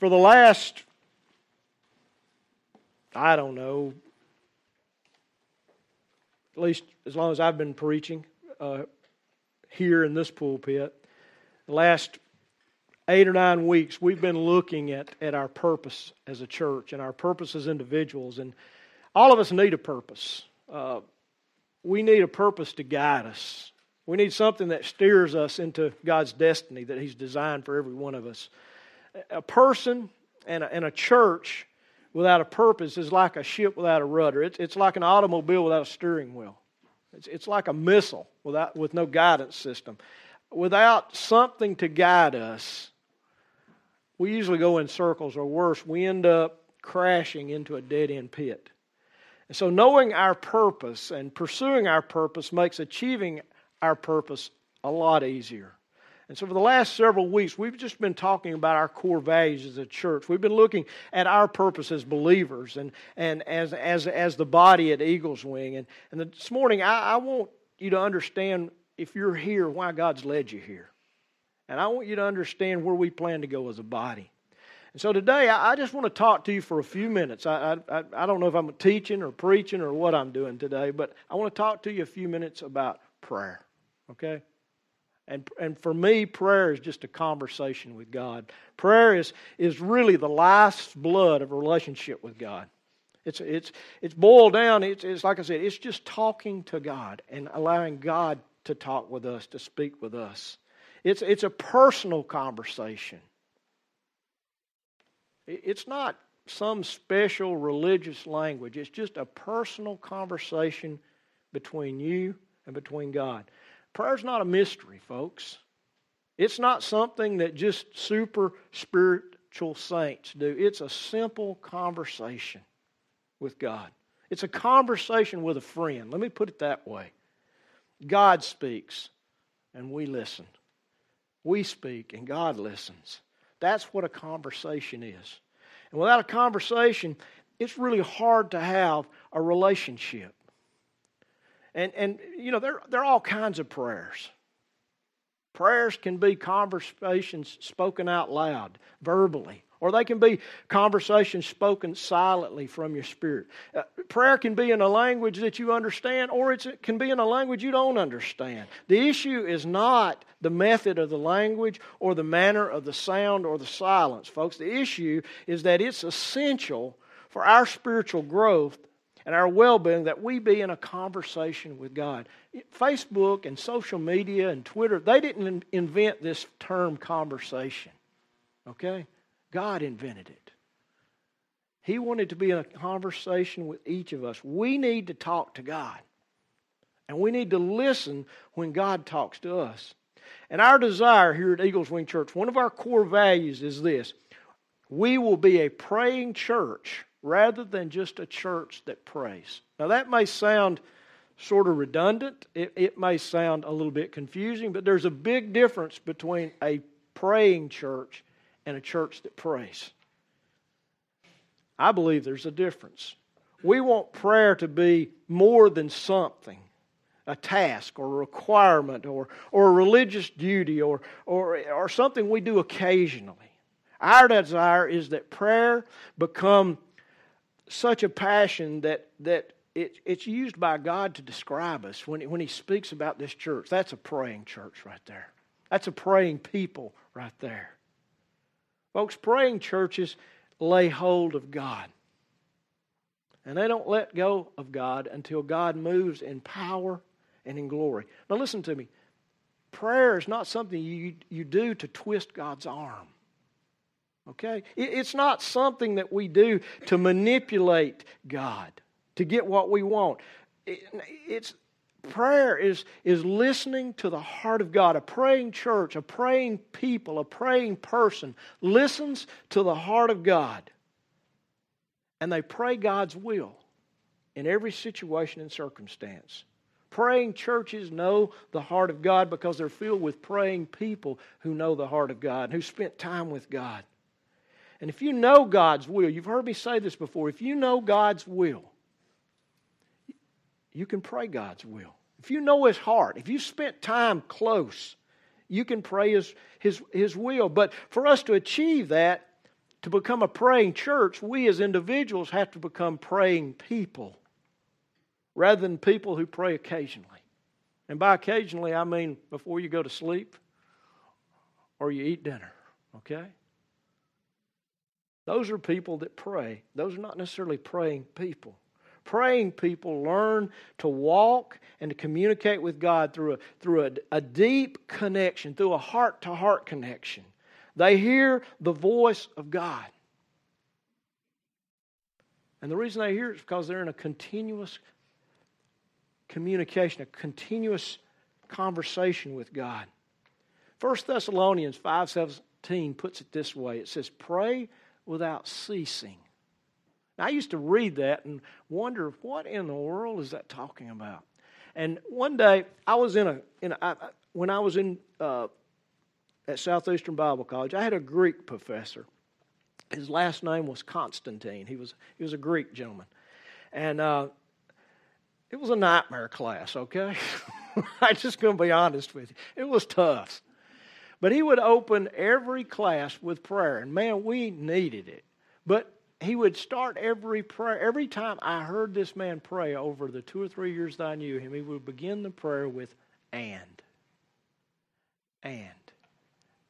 for the last, I don't know, at least as long as I've been preaching uh, here in this pulpit, the last eight or nine weeks, we've been looking at, at our purpose as a church and our purpose as individuals. And all of us need a purpose. Uh, we need a purpose to guide us. We need something that steers us into God's destiny that He's designed for every one of us. A person and a, and a church without a purpose is like a ship without a rudder. It's, it's like an automobile without a steering wheel. It's, it's like a missile without, with no guidance system. Without something to guide us, we usually go in circles, or worse, we end up crashing into a dead end pit. And so, knowing our purpose and pursuing our purpose makes achieving our purpose a lot easier. And so, for the last several weeks, we've just been talking about our core values as a church. We've been looking at our purpose as believers and, and as, as, as the body at Eagles Wing. And, and this morning, I, I want you to understand, if you're here, why God's led you here. And I want you to understand where we plan to go as a body. And so today, I, just want to talk to you for a few minutes. I, I, I don't know if I'm teaching or preaching or what I'm doing today, but I want to talk to you a few minutes about prayer. Okay? And, and for me, prayer is just a conversation with God. Prayer is, is really the life's blood of a relationship with God. It's, it's, it's boiled down, it's, it's like I said, it's just talking to God and allowing God to talk with us, to speak with us. It's, it's a personal conversation. It's not some special religious language, it's just a personal conversation between you and between God. Prayer's not a mystery, folks. It's not something that just super spiritual saints do. It's a simple conversation with God. It's a conversation with a friend. Let me put it that way. God speaks and we listen. We speak and God listens. That's what a conversation is. And without a conversation, it's really hard to have a relationship. And, and you know, there, there are all kinds of prayers. Prayers can be conversations spoken out loud, verbally, or they can be conversations spoken silently from your spirit. Uh, prayer can be in a language that you understand, or it can be in a language you don't understand. The issue is not the method of the language or the manner of the sound or the silence, folks. The issue is that it's essential for our spiritual growth and our well being that we be in a conversation with God. Facebook and social media and Twitter, they didn't invent this term conversation. Okay? God invented it. He wanted to be in a conversation with each of us. We need to talk to God. And we need to listen when God talks to us. And our desire here at Eagles Wing Church, one of our core values is this we will be a praying church rather than just a church that prays. Now, that may sound sort of redundant, it, it may sound a little bit confusing, but there's a big difference between a praying church and a church that prays. I believe there's a difference. We want prayer to be more than something a task or a requirement or, or a religious duty or, or, or something we do occasionally. Our desire is that prayer become such a passion that, that it, it's used by God to describe us when, when He speaks about this church. That's a praying church right there. That's a praying people right there. Folks, praying churches lay hold of God. And they don't let go of God until God moves in power and in glory. Now, listen to me. Prayer is not something you, you do to twist God's arm. Okay? It's not something that we do to manipulate God, to get what we want. It's, prayer is, is listening to the heart of God. A praying church, a praying people, a praying person listens to the heart of God. And they pray God's will in every situation and circumstance. Praying churches know the heart of God because they're filled with praying people who know the heart of God, who spent time with God. And if you know God's will, you've heard me say this before, if you know God's will, you can pray God's will. If you know His heart, if you spent time close, you can pray His, His, His will. But for us to achieve that, to become a praying church, we as individuals have to become praying people rather than people who pray occasionally. And by occasionally, I mean before you go to sleep or you eat dinner, okay? Those are people that pray. Those are not necessarily praying people. Praying people learn to walk and to communicate with God through a, through a, a deep connection, through a heart to heart connection. They hear the voice of God. And the reason they hear it is because they're in a continuous communication, a continuous conversation with God. 1 Thessalonians 5:17 puts it this way. It says, "Pray without ceasing." Now, I used to read that and wonder what in the world is that talking about. And one day I was in a, in a I, when I was in uh, at Southeastern Bible College, I had a Greek professor. His last name was Constantine. He was he was a Greek gentleman, and uh, it was a nightmare class. Okay, I'm just going to be honest with you. It was tough, but he would open every class with prayer, and man, we needed it. But he would start every prayer. Every time I heard this man pray over the two or three years that I knew him, he would begin the prayer with and. And.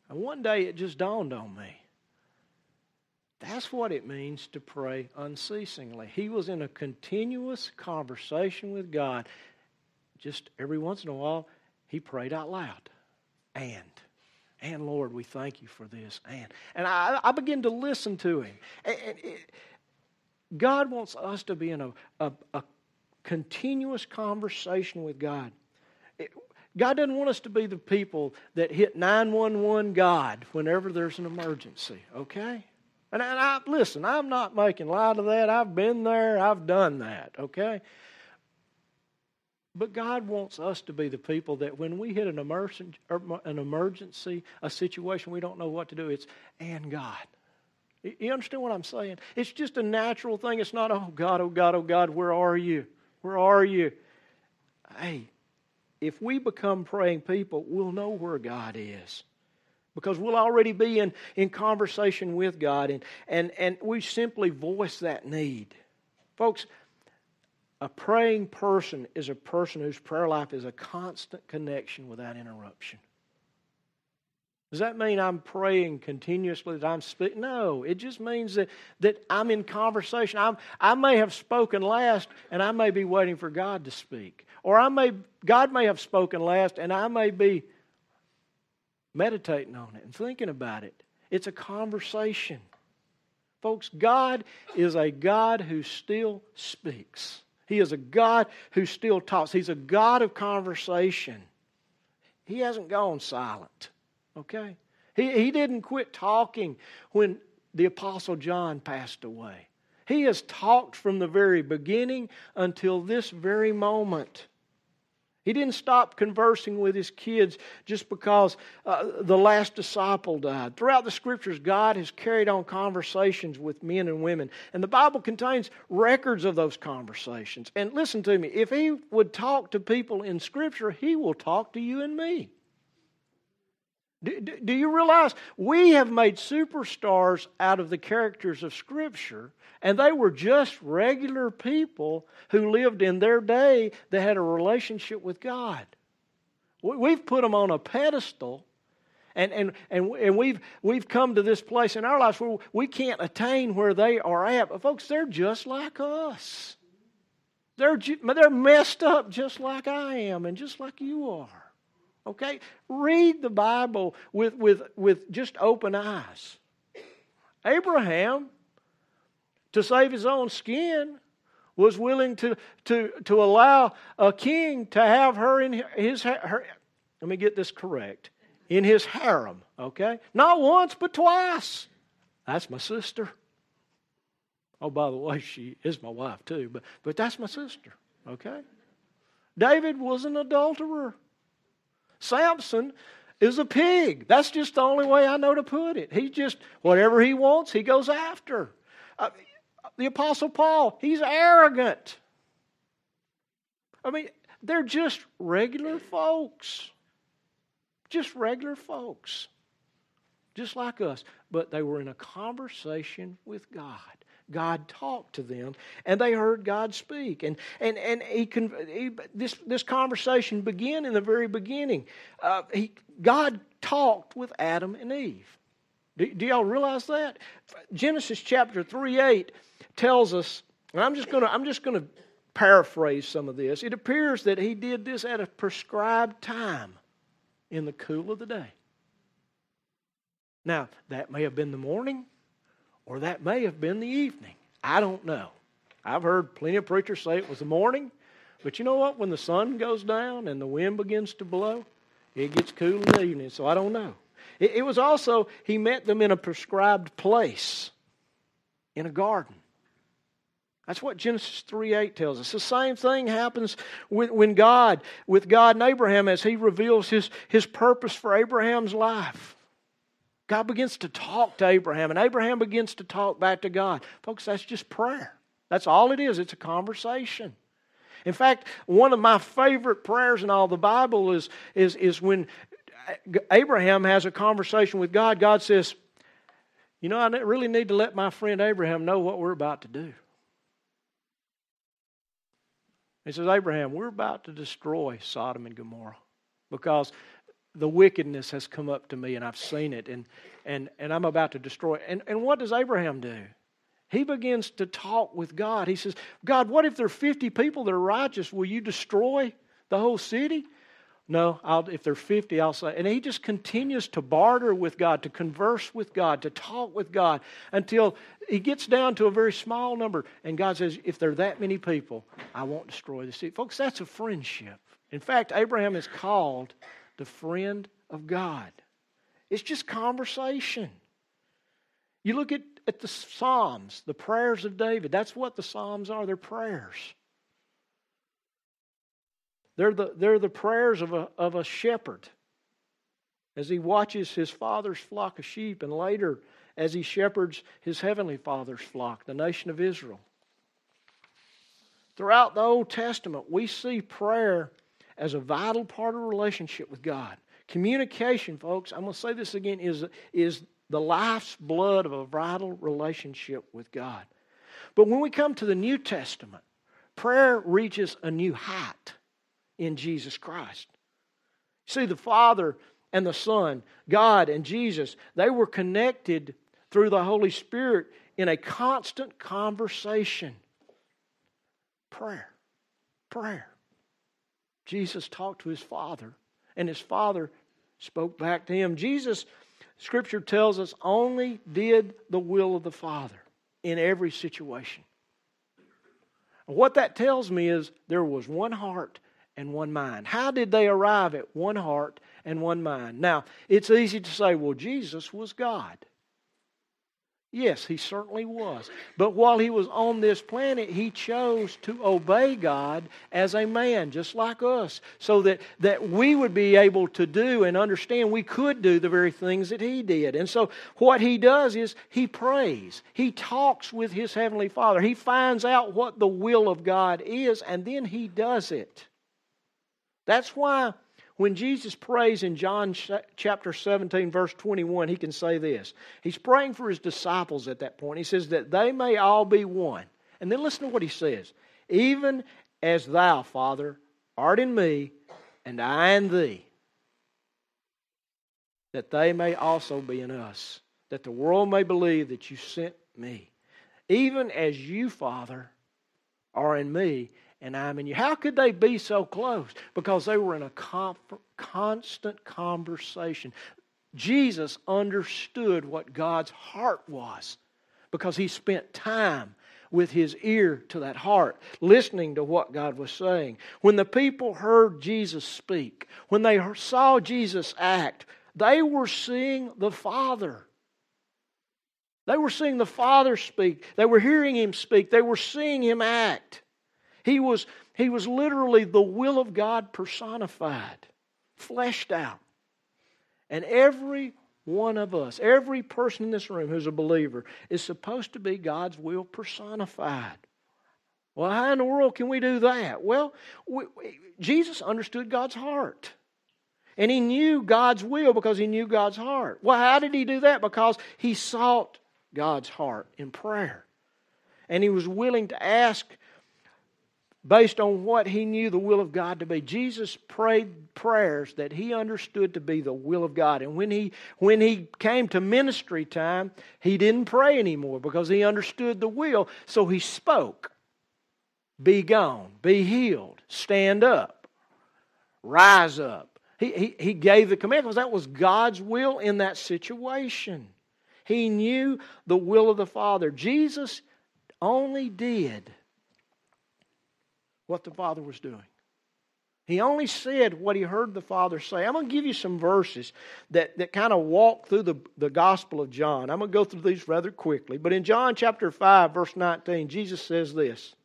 And one day it just dawned on me. That's what it means to pray unceasingly. He was in a continuous conversation with God. Just every once in a while, he prayed out loud. And. And Lord, we thank you for this. And and I, I begin to listen to him. And, and it, God wants us to be in a, a, a continuous conversation with God. It, God doesn't want us to be the people that hit 911 God whenever there's an emergency, okay? And, and I, listen, I'm not making light of that. I've been there, I've done that, okay? But God wants us to be the people that when we hit an emergency, er, an emergency, a situation we don't know what to do, it's and God. You understand what I'm saying? It's just a natural thing. It's not, oh God, oh God, oh God, where are you? Where are you? Hey, if we become praying people, we'll know where God is. Because we'll already be in, in conversation with God and, and, and we simply voice that need. Folks, a praying person is a person whose prayer life is a constant connection without interruption. Does that mean I'm praying continuously that I'm speaking? No, it just means that, that I'm in conversation. I'm, I may have spoken last and I may be waiting for God to speak. Or I may, God may have spoken last and I may be meditating on it and thinking about it. It's a conversation. Folks, God is a God who still speaks. He is a God who still talks. He's a God of conversation. He hasn't gone silent. Okay? He, he didn't quit talking when the Apostle John passed away. He has talked from the very beginning until this very moment. He didn't stop conversing with his kids just because uh, the last disciple died. Throughout the scriptures, God has carried on conversations with men and women. And the Bible contains records of those conversations. And listen to me if He would talk to people in scripture, He will talk to you and me. Do, do, you realize we have made superstars out of the characters of Scripture, and they were just regular people who lived in their day that had a relationship with God? We've put them on a pedestal, and, and, and, and we've, we've come to this place in our lives where we can't attain where they are at. But, folks, they're just like us. They're, they're messed up just like I am, and just like you are. Okay? Read the Bible with, with, with just open eyes. Abraham, to save his own skin, was willing to, to, to allow a king to have her in his her, let me get this correct in his harem okay? Not once but twice. That's my sister. Oh by the way she is my wife too but but that's my sister okay? David was an adulterer Samson is a pig. That's just the only way I know to put it. He just, whatever he wants, he goes after. Uh, the Apostle Paul, he's arrogant. I mean, they're just regular folks. Just regular folks. just like us, but they were in a conversation with God. God talked to them, and they heard God speak. And and and he, he this this conversation began in the very beginning. Uh, he God talked with Adam and Eve. Do, do y'all realize that? Genesis chapter three eight tells us, and I'm just gonna I'm just gonna paraphrase some of this. It appears that he did this at a prescribed time in the cool of the day. Now, that may have been the morning, or that may have been the evening. I don't know. I've heard plenty of preachers say it was the morning, but you know what? When the sun goes down and the wind begins to blow, it gets cool in the evening, so I don't know. It, it was also, he met them in a prescribed place, in a garden. That's what Genesis 3 8 tells us. The same thing happens with, when God, with God and Abraham as he reveals his, his purpose for Abraham's life. God begins to talk to Abraham, and Abraham begins to talk back to God. Folks, that's just prayer. That's all it is. It's a conversation. In fact, one of my favorite prayers in all the Bible is, is, is when Abraham has a conversation with God. God says, You know, I really need to let my friend Abraham know what we're about to do. He says, Abraham, we're about to destroy Sodom and Gomorrah because the wickedness has come up to me and I've seen it and, and, and I'm about to destroy it. And, and what does Abraham do? He begins to talk with God. He says, God, what if there are 50 people that are righteous? Will you destroy the whole city? No, I'll, if there are 50, I'll say. And he just continues to barter with God, to converse with God, to talk with God until he gets down to a very small number. And God says, if there are that many people, I won't destroy the city. Folks, that's a friendship. In fact, Abraham is called the friend of God. It's just conversation. You look at, at the Psalms, the prayers of David. That's what the Psalms are. They're prayers. They're the, they're the prayers of a, of a shepherd as he watches his father's flock of sheep, and later as he shepherds his heavenly father's flock, the nation of Israel. Throughout the Old Testament, we see prayer as a vital part of a relationship with God. Communication, folks, I'm going to say this again, is, is the life's blood of a vital relationship with God. But when we come to the New Testament, prayer reaches a new height in Jesus Christ. See, the Father and the Son, God and Jesus, they were connected through the Holy Spirit in a constant conversation. Prayer. Prayer. Jesus talked to his Father, and his Father spoke back to him. Jesus, Scripture tells us, only did the will of the Father in every situation. What that tells me is there was one heart and one mind. How did they arrive at one heart and one mind? Now, it's easy to say, well, Jesus was God. Yes, he certainly was. But while he was on this planet, he chose to obey God as a man, just like us, so that, that we would be able to do and understand we could do the very things that he did. And so what he does is he prays, he talks with his heavenly Father, he finds out what the will of God is, and then he does it. That's why when Jesus prays in John chapter 17, verse 21, he can say this. He's praying for his disciples at that point. He says that they may all be one. And then listen to what he says Even as thou, Father, art in me, and I in thee, that they may also be in us, that the world may believe that you sent me. Even as you, Father, are in me, and I'm in you. How could they be so close? Because they were in a constant conversation. Jesus understood what God's heart was because he spent time with his ear to that heart, listening to what God was saying. When the people heard Jesus speak, when they saw Jesus act, they were seeing the Father. They were seeing the Father speak. They were hearing him speak. They were seeing him act. He was, he was literally the will of God personified, fleshed out. And every one of us, every person in this room who's a believer, is supposed to be God's will personified. Well, how in the world can we do that? Well, we, we, Jesus understood God's heart. And he knew God's will because he knew God's heart. Well, how did he do that? Because he sought God's heart in prayer. And he was willing to ask based on what he knew the will of God to be. Jesus prayed prayers that he understood to be the will of God. And when he when he came to ministry time, he didn't pray anymore because he understood the will. So he spoke. Be gone, be healed, stand up, rise up. He, he, he gave the command because that was God's will in that situation. He knew the will of the Father. Jesus only did what the Father was doing. He only said what he heard the Father say. I'm going to give you some verses that, that kind of walk through the, the Gospel of John. I'm going to go through these rather quickly. But in John chapter 5, verse 19, Jesus says this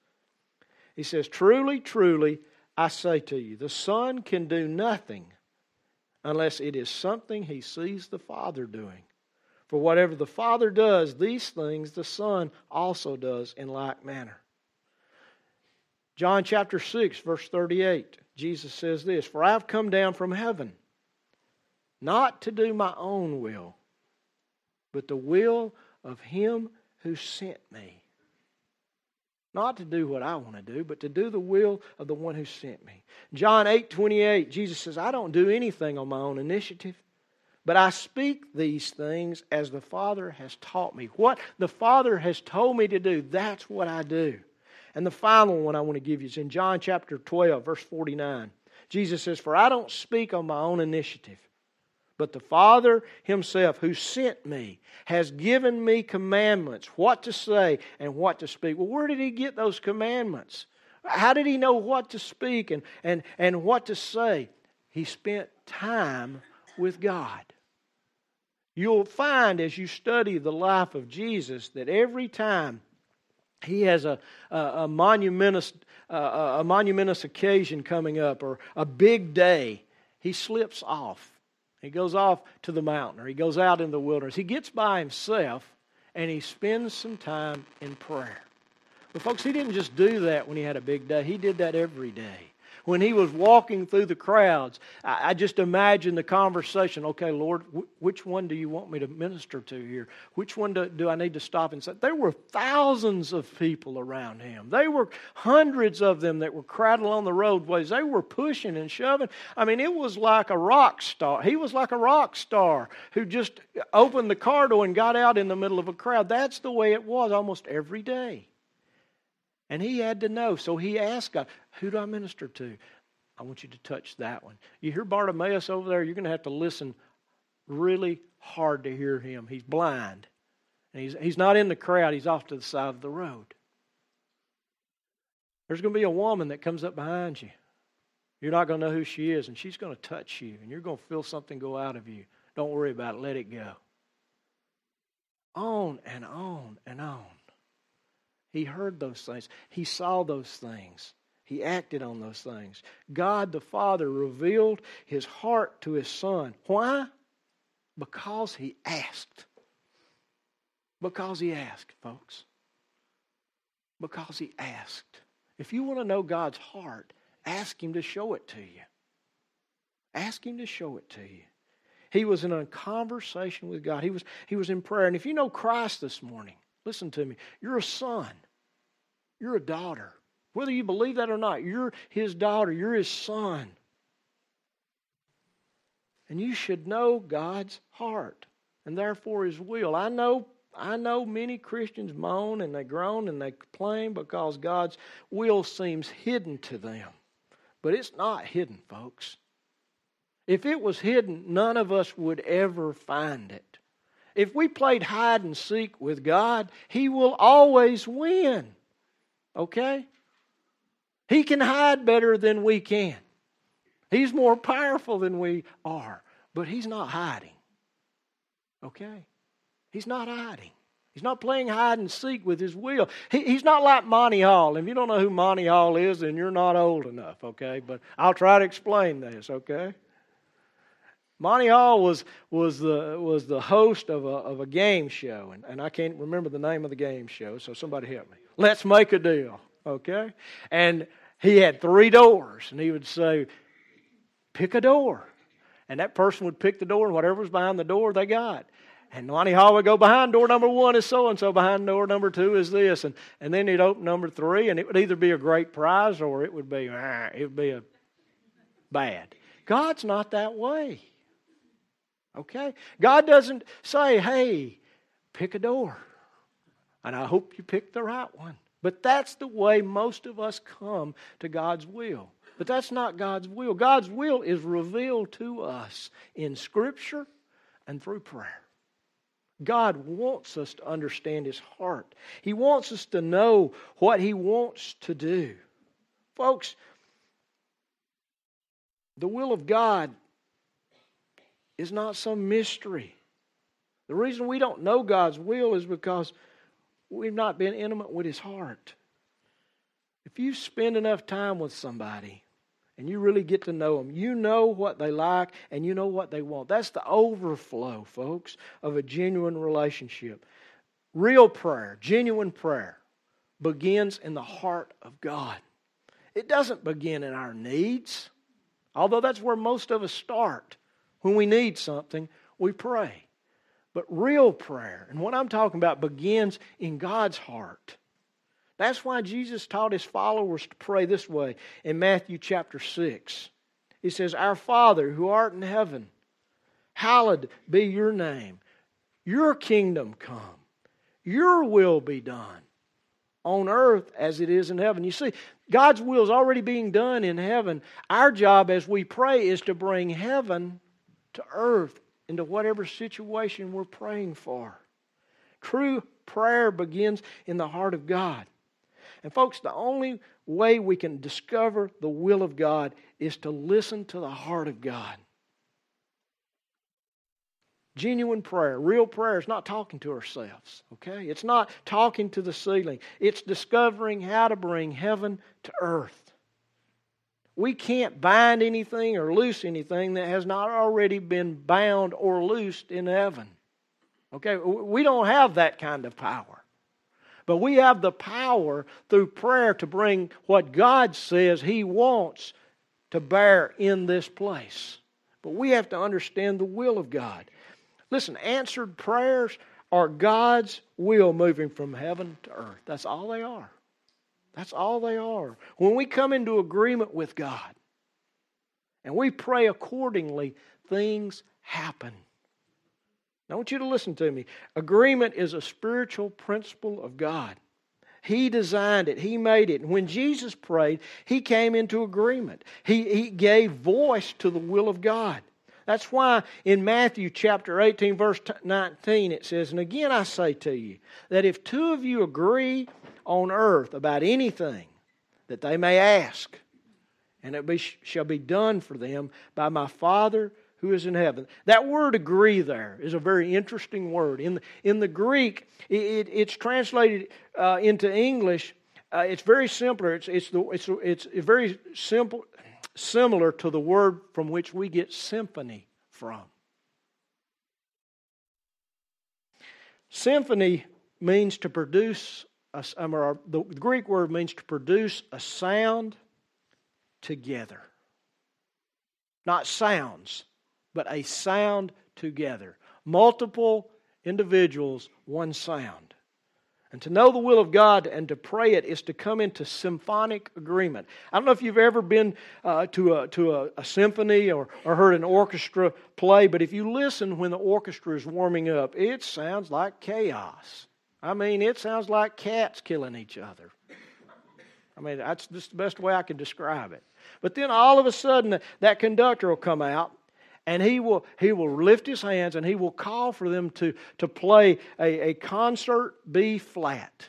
He says, Truly, truly, I say to you, the Son can do nothing unless it is something he sees the Father doing. For whatever the Father does, these things the Son also does in like manner. John chapter 6, verse 38, Jesus says this For I have come down from heaven, not to do my own will, but the will of him who sent me. Not to do what I want to do, but to do the will of the one who sent me. John 8, 28, Jesus says, I don't do anything on my own initiative. But I speak these things as the Father has taught me. What the Father has told me to do, that's what I do. And the final one I want to give you is in John chapter 12, verse 49. Jesus says, For I don't speak on my own initiative, but the Father Himself who sent me has given me commandments, what to say and what to speak. Well, where did He get those commandments? How did He know what to speak and, and, and what to say? He spent time with God. You'll find as you study the life of Jesus that every time he has a, a, a monumentous, a monumentous occasion coming up or a big day, he slips off. He goes off to the mountain or he goes out in the wilderness. He gets by himself and he spends some time in prayer. But, folks, he didn't just do that when he had a big day, he did that every day when he was walking through the crowds, I, I just imagine the conversation. Okay, Lord, which one do you want me to minister to here? Which one do, do I need to stop and say? There were thousands of people around him. They were hundreds of them that were crowded along the roadways. They were pushing and shoving. I mean, it was like a rock star. He was like a rock star who just opened the car door and got out in the middle of a crowd. That's the way it was almost every day. And he had to know. So he asked God, Who do I minister to? I want you to touch that one. You hear Bartimaeus over there, you're going to have to listen really hard to hear him. He's blind. And he's, he's not in the crowd, he's off to the side of the road. There's going to be a woman that comes up behind you. You're not going to know who she is, and she's going to touch you, and you're going to feel something go out of you. Don't worry about it, let it go. On and on and on. He heard those things. He saw those things. He acted on those things. God the Father revealed his heart to his Son. Why? Because he asked. Because he asked, folks. Because he asked. If you want to know God's heart, ask him to show it to you. Ask him to show it to you. He was in a conversation with God. He was, he was in prayer. And if you know Christ this morning, listen to me. You're a son. You're a daughter. Whether you believe that or not, you're his daughter, you're his son. And you should know God's heart and therefore his will. I know I know many Christians moan and they groan and they complain because God's will seems hidden to them. But it's not hidden, folks. If it was hidden, none of us would ever find it. If we played hide and seek with God, He will always win. Okay? He can hide better than we can. He's more powerful than we are, but he's not hiding. Okay? He's not hiding. He's not playing hide and seek with his will. He, he's not like Monty Hall. If you don't know who Monty Hall is, then you're not old enough, okay? But I'll try to explain this, okay? Monty Hall was, was, the, was the host of a, of a game show, and, and I can't remember the name of the game show, so somebody help me. Let's make a deal. Okay? And he had three doors, and he would say, Pick a door. And that person would pick the door, and whatever was behind the door, they got. And Monty Hall would go behind door number one is so and so, behind door number two is this, and, and then he'd open number three, and it would either be a great prize or it would be ah, it would be a bad. God's not that way. Okay? God doesn't say, hey, pick a door. And I hope you pick the right one. But that's the way most of us come to God's will. But that's not God's will. God's will is revealed to us in Scripture and through prayer. God wants us to understand His heart. He wants us to know what He wants to do. Folks, the will of God is not some mystery. The reason we don't know God's will is because we've not been intimate with His heart. If you spend enough time with somebody and you really get to know them, you know what they like and you know what they want. That's the overflow, folks, of a genuine relationship. Real prayer, genuine prayer, begins in the heart of God. It doesn't begin in our needs, although that's where most of us start. When we need something, we pray. But real prayer, and what I'm talking about, begins in God's heart. That's why Jesus taught his followers to pray this way in Matthew chapter 6. He says, Our Father who art in heaven, hallowed be your name. Your kingdom come. Your will be done on earth as it is in heaven. You see, God's will is already being done in heaven. Our job as we pray is to bring heaven to earth into whatever situation we're praying for. True prayer begins in the heart of God. And, folks, the only way we can discover the will of God is to listen to the heart of God. Genuine prayer, real prayer is not talking to ourselves, okay? It's not talking to the ceiling. It's discovering how to bring heaven to earth. We can't bind anything or loose anything that has not already been bound or loosed in heaven. Okay? We don't have that kind of power. But we have the power through prayer to bring what God says He wants to bear in this place. But we have to understand the will of God. Listen, answered prayers are God's will moving from heaven to earth. That's all they are. That's all they are. When we come into agreement with God and we pray accordingly, things happen. I want you to listen to me. Agreement is a spiritual principle of God. He designed it, He made it. And when Jesus prayed, He came into agreement. He, he gave voice to the will of God. That's why in Matthew chapter 18, verse 19, it says, And again I say to you, that if two of you agree on earth about anything that they may ask, and it be, shall be done for them by my Father who is in heaven. That word agree there is a very interesting word. In the, in the Greek, it, it's translated uh, into English. Uh, it's very simpler. It's, it's, the, it's, it's very simple, similar to the word from which we get symphony from. Symphony means to produce a, the Greek word means to produce a sound together. Not sounds, but a sound together. Multiple individuals, one sound. And to know the will of God and to pray it is to come into symphonic agreement. I don't know if you've ever been uh, to, a, to a, a, symphony or, or heard an orchestra play, but if you listen when the orchestra is warming up, it sounds like chaos. I mean, it sounds like cats killing each other. I mean, that's just the best way I can describe it. But then all of a sudden, that conductor will come out and he will, he will lift his hands and he will call for them to, to play a, a concert B flat.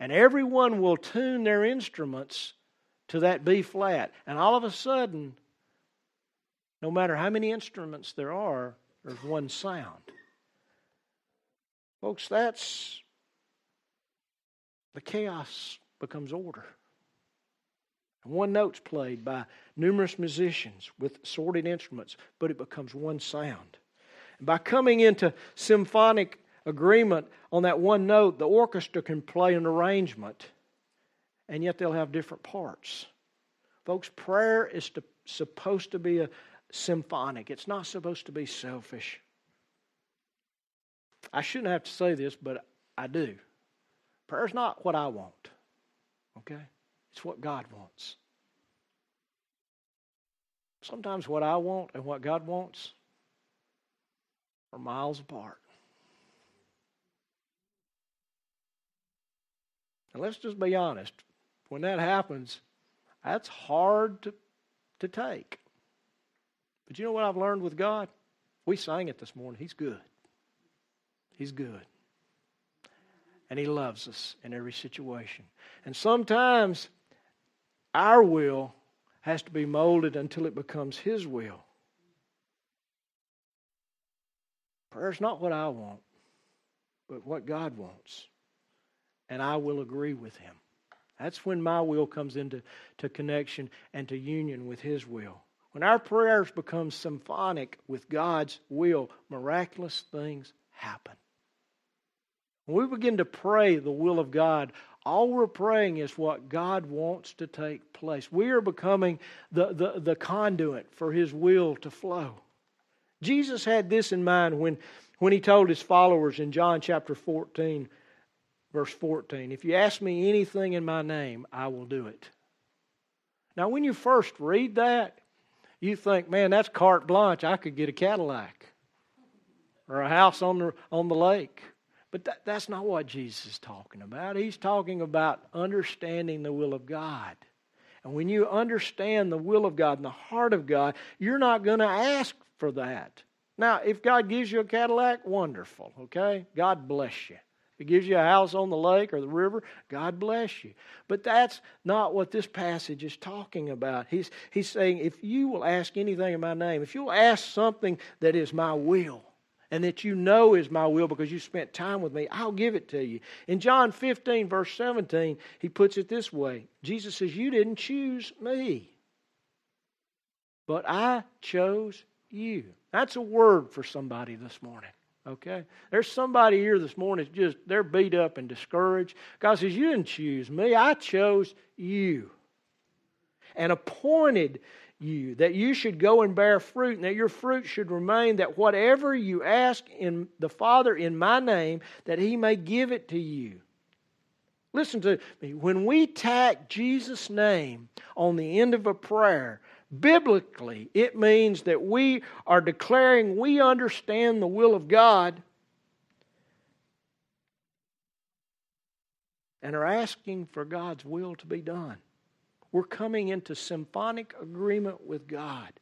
And everyone will tune their instruments to that B flat. And all of a sudden, no matter how many instruments there are, there's one sound. Folks, that's the chaos becomes order. And one note's played by numerous musicians with assorted instruments, but it becomes one sound. And by coming into symphonic agreement on that one note, the orchestra can play an arrangement, and yet they'll have different parts. Folks, prayer is to, supposed to be a, symphonic. It's not supposed to be selfish. I shouldn't have to say this, but I do. Prayer's not what I want. Okay? It's what God wants. Sometimes what I want and what God wants are miles apart. And let's just be honest. When that happens, that's hard to, to take. But you know what I've learned with God? We sang it this morning. He's good. He's good. And He loves us in every situation. And sometimes our will has to be molded until it becomes His will. Prayer's not what I want, but what God wants. And I will agree with Him. That's when my will comes into to connection and to union with His will. When our prayers become symphonic with God's will, miraculous things happen. When we begin to pray the will of God, all we're praying is what God wants to take place. We are becoming the, the, the conduit for His will to flow. Jesus had this in mind when, when He told His followers in John chapter 14, verse 14 If you ask me anything in my name, I will do it. Now, when you first read that, you think, man, that's carte blanche. I could get a Cadillac or a house on the, on the lake. But that, that's not what Jesus is talking about. He's talking about understanding the will of God. And when you understand the will of God and the heart of God, you're not going to ask for that. Now, if God gives you a Cadillac, wonderful, okay? God bless you. If He gives you a house on the lake or the river, God bless you. But that's not what this passage is talking about. He's, he's saying, if you will ask anything in my name, if you'll ask something that is my will, and that you know is my will because you spent time with me, I'll give it to you. In John 15, verse 17, he puts it this way Jesus says, You didn't choose me, but I chose you. That's a word for somebody this morning. Okay? There's somebody here this morning just they're beat up and discouraged. God says, You didn't choose me, I chose you. And appointed you, that you should go and bear fruit, and that your fruit should remain, that whatever you ask in the Father in my name, that he may give it to you. Listen to me. When we tack Jesus' name on the end of a prayer, biblically, it means that we are declaring we understand the will of God and are asking for God's will to be done. We're coming into symphonic agreement with God.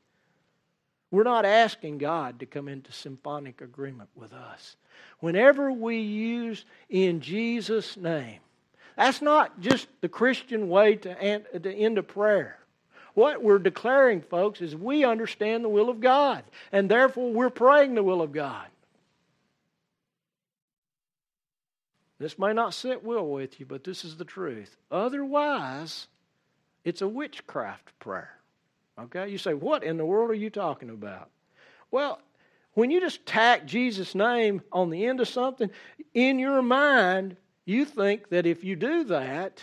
We're not asking God to come into symphonic agreement with us. Whenever we use in Jesus' name, that's not just the Christian way to end a prayer. What we're declaring, folks, is we understand the will of God, and therefore we're praying the will of God. This may not sit well with you, but this is the truth. Otherwise, it's a witchcraft prayer. Okay? You say, what in the world are you talking about? Well, when you just tack Jesus' name on the end of something, in your mind, you think that if you do that,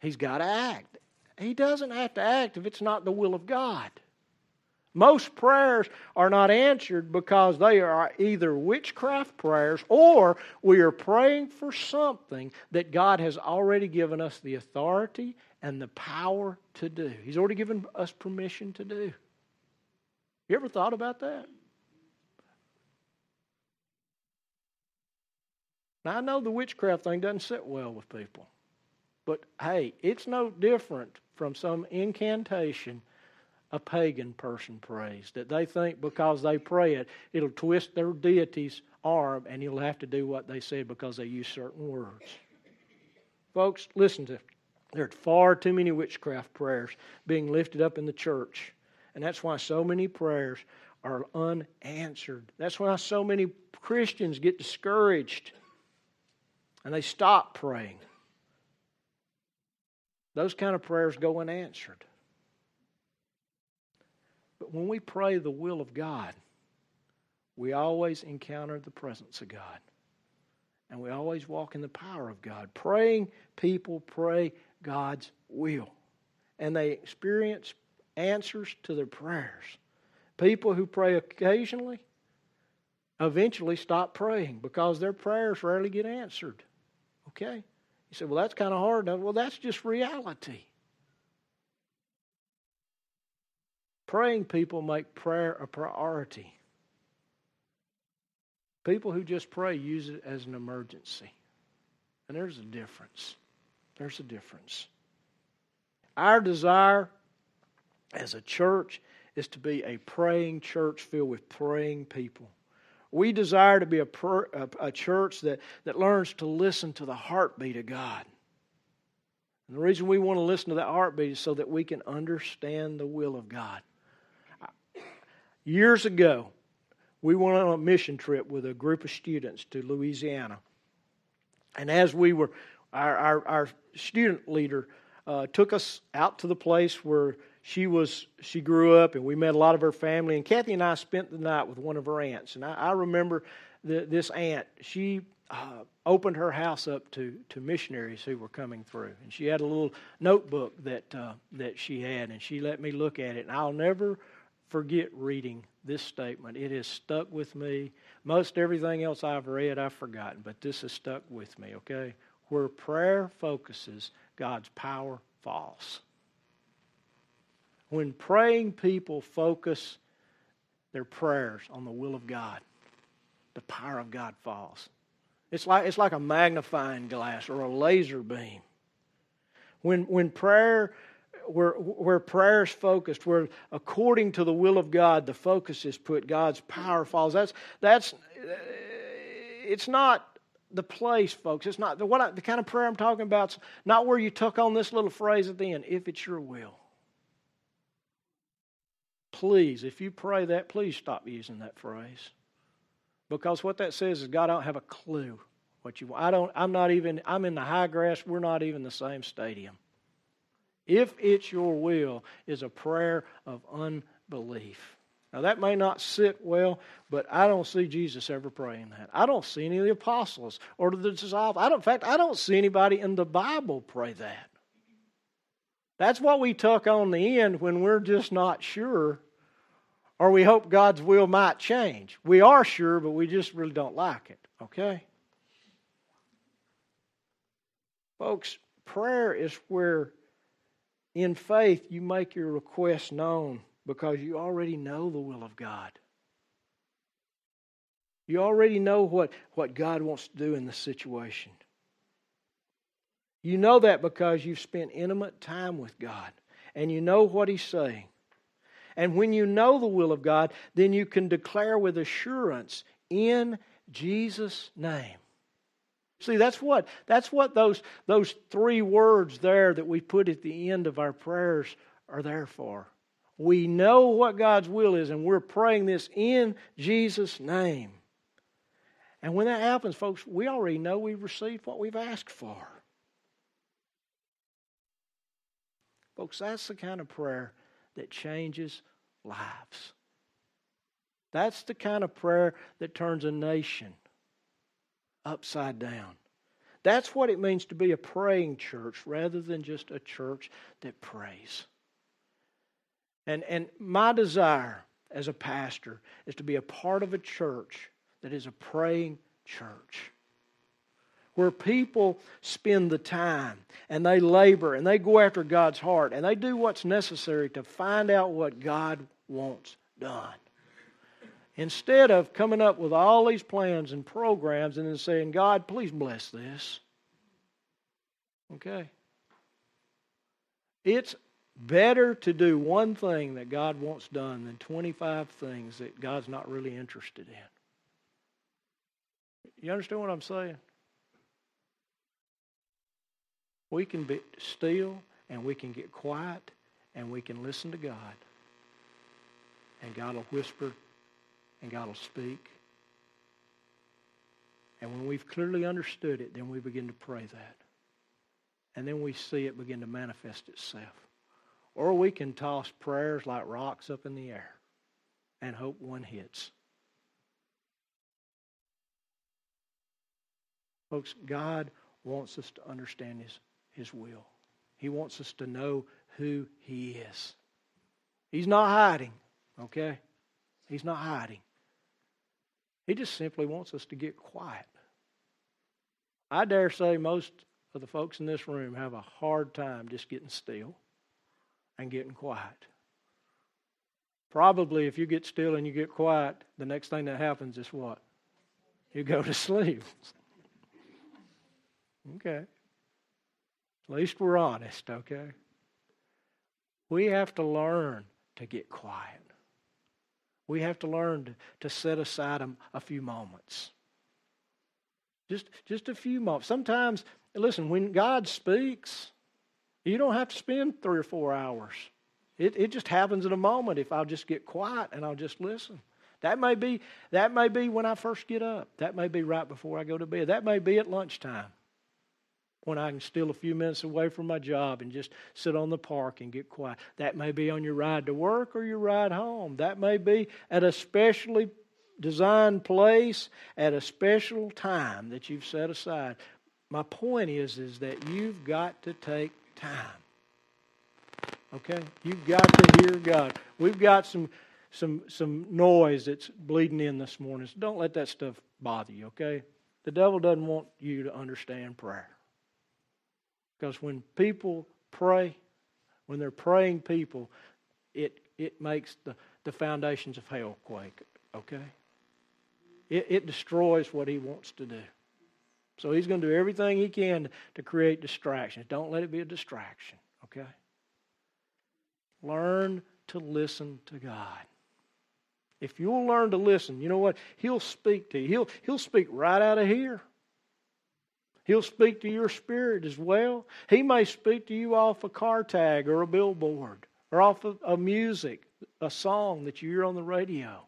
he's got to act. He doesn't have to act if it's not the will of God. Most prayers are not answered because they are either witchcraft prayers or we are praying for something that God has already given us the authority and the power to do. He's already given us permission to do. You ever thought about that? Now, I know the witchcraft thing doesn't sit well with people, but hey, it's no different from some incantation a pagan person prays. That they think because they pray it, it'll twist their deity's arm and he'll have to do what they said because they use certain words. Folks, listen to there are far too many witchcraft prayers being lifted up in the church. And that's why so many prayers are unanswered. That's why so many Christians get discouraged and they stop praying. Those kind of prayers go unanswered. But when we pray the will of God, we always encounter the presence of God. And we always walk in the power of God. Praying people pray God's will. And they experience answers to their prayers People who pray occasionally eventually stop praying because their prayers rarely get answered. Okay? You say, well, that's kind of hard. Well, that's just reality. Praying people make prayer a priority. People who just pray use it as an emergency. And there's a difference. There's a difference. Our desire as a church is to be a praying church filled with praying people. We desire to be a, a, a, church that, that learns to listen to the heartbeat of God. And the reason we want to listen to that heartbeat is so that we can understand the will of God. Years ago, we went on a mission trip with a group of students to Louisiana. And as we were, our, our, our student leader uh, took us out to the place where she was she grew up and we met a lot of her family. And kathy and i spent the night with one of her aunts. And i, I remember the, this aunt she uh, opened her house up to, to missionaries who were coming through. And she had a little notebook that uh, that she had and she let me look at it. And i'll never forget reading this statement. It has stuck with me. Most everything else i've read i've forgotten but this has stuck with me okay where prayer focuses god's power falls when praying people focus their prayers on the will of God, the power of God falls. It's like, it's like a magnifying glass or a laser beam. When, when prayer, where, where prayer is focused, where according to the will of God, the focus is put, God's power falls. That's, that's, it's not the place, folks. It's not the, what I, the kind of prayer I'm talking about. It's not where you tuck on this little phrase at the end, if it's your will. Please, if you pray that, please stop using that phrase. Because what that says is God don't have a clue what you want. I don't I'm not even I'm in the high grass, we're not even the same stadium. If it's your will is a prayer of unbelief. Now that may not sit well, but I don't see Jesus ever praying that. I don't see any of the apostles or the disciples. I don't, in fact, I don't see anybody in the Bible pray that. That's what we tuck on the end when we're just not sure or we hope God's will might change. We are sure, but we just really don't like it, okay? Folks, prayer is where in faith you make your request known because you already know the will of God. You already know what, what God wants to do in the situation. You know that because you've spent intimate time with God and you know what He's saying. And when you know the will of God, then you can declare with assurance in Jesus' name. See, that's what that's what those those three words there that we put at the end of our prayers are there for. We know what God's will is, and we're praying this in Jesus' name. And when that happens, folks, we already know we've received what we've asked for. Folks, that's the kind of prayer that changes lives. That's the kind of prayer that turns a nation upside down. That's what it means to be a praying church rather than just a church that prays. And, and my desire as a pastor is to be a part of a church that is a praying church where people spend the time and they labor and they go after God's heart and they do what's necessary to find out what God wants done. Instead of coming up with all these plans and programs and then saying, God, please bless this. Okay? It's better to do one thing that God wants done than 25 things that God's not really interested in. You understand what I'm saying? We can be still and we can get quiet and we can listen to God. And God will whisper and God will speak. And when we've clearly understood it, then we begin to pray that. And then we see it begin to manifest itself. Or we can toss prayers like rocks up in the air and hope one hits. Folks, God wants us to understand His his will. He wants us to know who He is. He's not hiding, okay? He's not hiding. He just simply wants us to get quiet. I dare say most of the folks in this room have a hard time just getting still and getting quiet. Probably if you get still and you get quiet, the next thing that happens is what? You go to sleep. okay. At least we're honest, okay? We have to learn to get quiet. We have to learn to, to set aside a, a few moments. Just, just a few moments. Sometimes, listen, when God speaks, you don't have to spend three or four hours. It, it just happens in a moment if I'll just get quiet and I'll just listen. That may be that may be when I first get up. That may be right before I go to bed. That may be at lunchtime when I can steal a few minutes away from my job and just sit on the park and get quiet. That may be on your ride to work or your ride home. That may be at a specially designed place at a special time that you've set aside. My point is is that you've got to take time. Okay? You've got to hear God. We've got some some some noise that's bleeding in this morning. So don't let that stuff bother you, okay? The devil doesn't want you to understand prayer. Because when people pray, when they're praying people, it, it makes the, the foundations of hell quake, okay? It, it destroys what he wants to do. So he's going to do everything he can to create distractions. Don't let it be a distraction, okay? Learn to listen to God. If you'll learn to listen, you know what? He'll speak to you. He'll, he'll speak right out of here. He'll speak to your spirit as well. He may speak to you off a car tag or a billboard or off of a music, a song that you hear on the radio.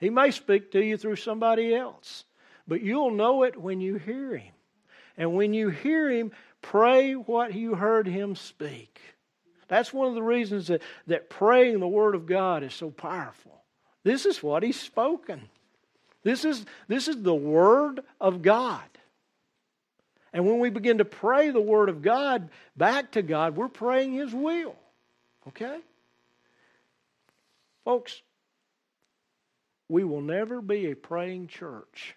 He may speak to you through somebody else, but you'll know it when you hear him. And when you hear him, pray what you heard him speak. That's one of the reasons that, that praying the Word of God is so powerful. This is what He's spoken. This is, this is the Word of God. And when we begin to pray the Word of God back to God, we're praying His will. Okay? Folks, we will never be a praying church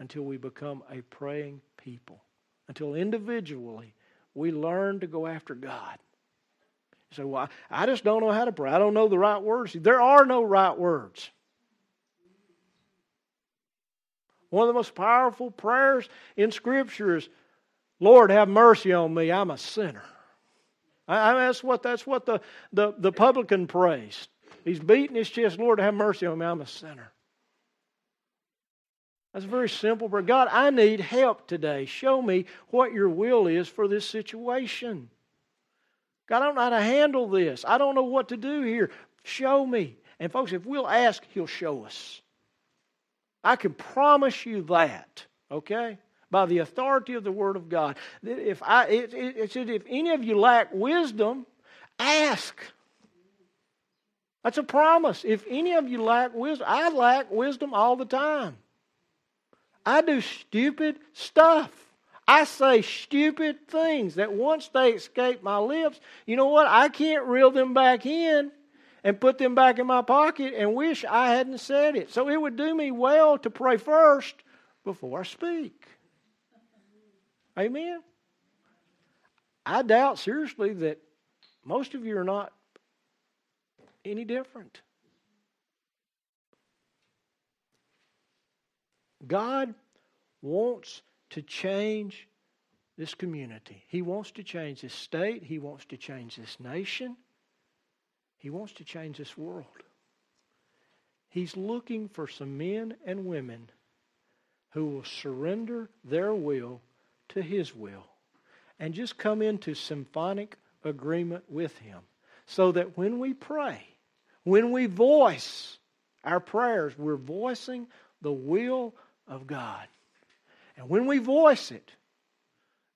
until we become a praying people, until individually we learn to go after God. You say, Well, I just don't know how to pray. I don't know the right words. There are no right words. One of the most powerful prayers in Scripture is, Lord, have mercy on me. I'm a sinner. I, I, that's what, that's what the, the, the publican prays. He's beating his chest, Lord, have mercy on me. I'm a sinner. That's very simple prayer. God, I need help today. Show me what your will is for this situation. God, I don't know how to handle this. I don't know what to do here. Show me. And folks, if we'll ask, He'll show us. I can promise you that, okay? By the authority of the Word of God. If, I, it, it, it said, if any of you lack wisdom, ask. That's a promise. If any of you lack wisdom, I lack wisdom all the time. I do stupid stuff. I say stupid things that once they escape my lips, you know what? I can't reel them back in and put them back in my pocket and wish I hadn't said it. So it would do me well to pray first before I speak. Amen? I doubt seriously that most of you are not any different. God wants to change this community. He wants to change this state. He wants to change this nation. He wants to change this world. He's looking for some men and women who will surrender their will to His will and just come into symphonic agreement with Him so that when we pray, when we voice our prayers, we're voicing the will of God. And when we voice it,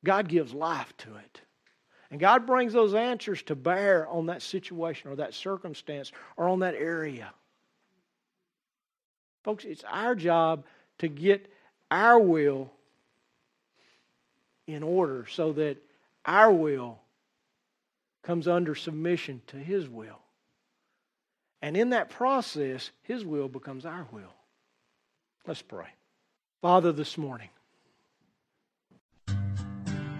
God gives life to it. And God brings those answers to bear on that situation or that circumstance or on that area. Folks, it's our job to get our will in order so that our will comes under submission to His will. And in that process, His will becomes our will. Let's pray. Father, this morning.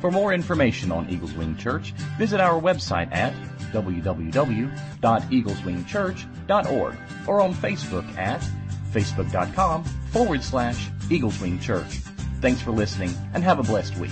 For more information on Eagles Wing Church, visit our website at www.eagleswingchurch.org or on Facebook at facebook.com forward slash Eagles Wing Church. Thanks for listening and have a blessed week.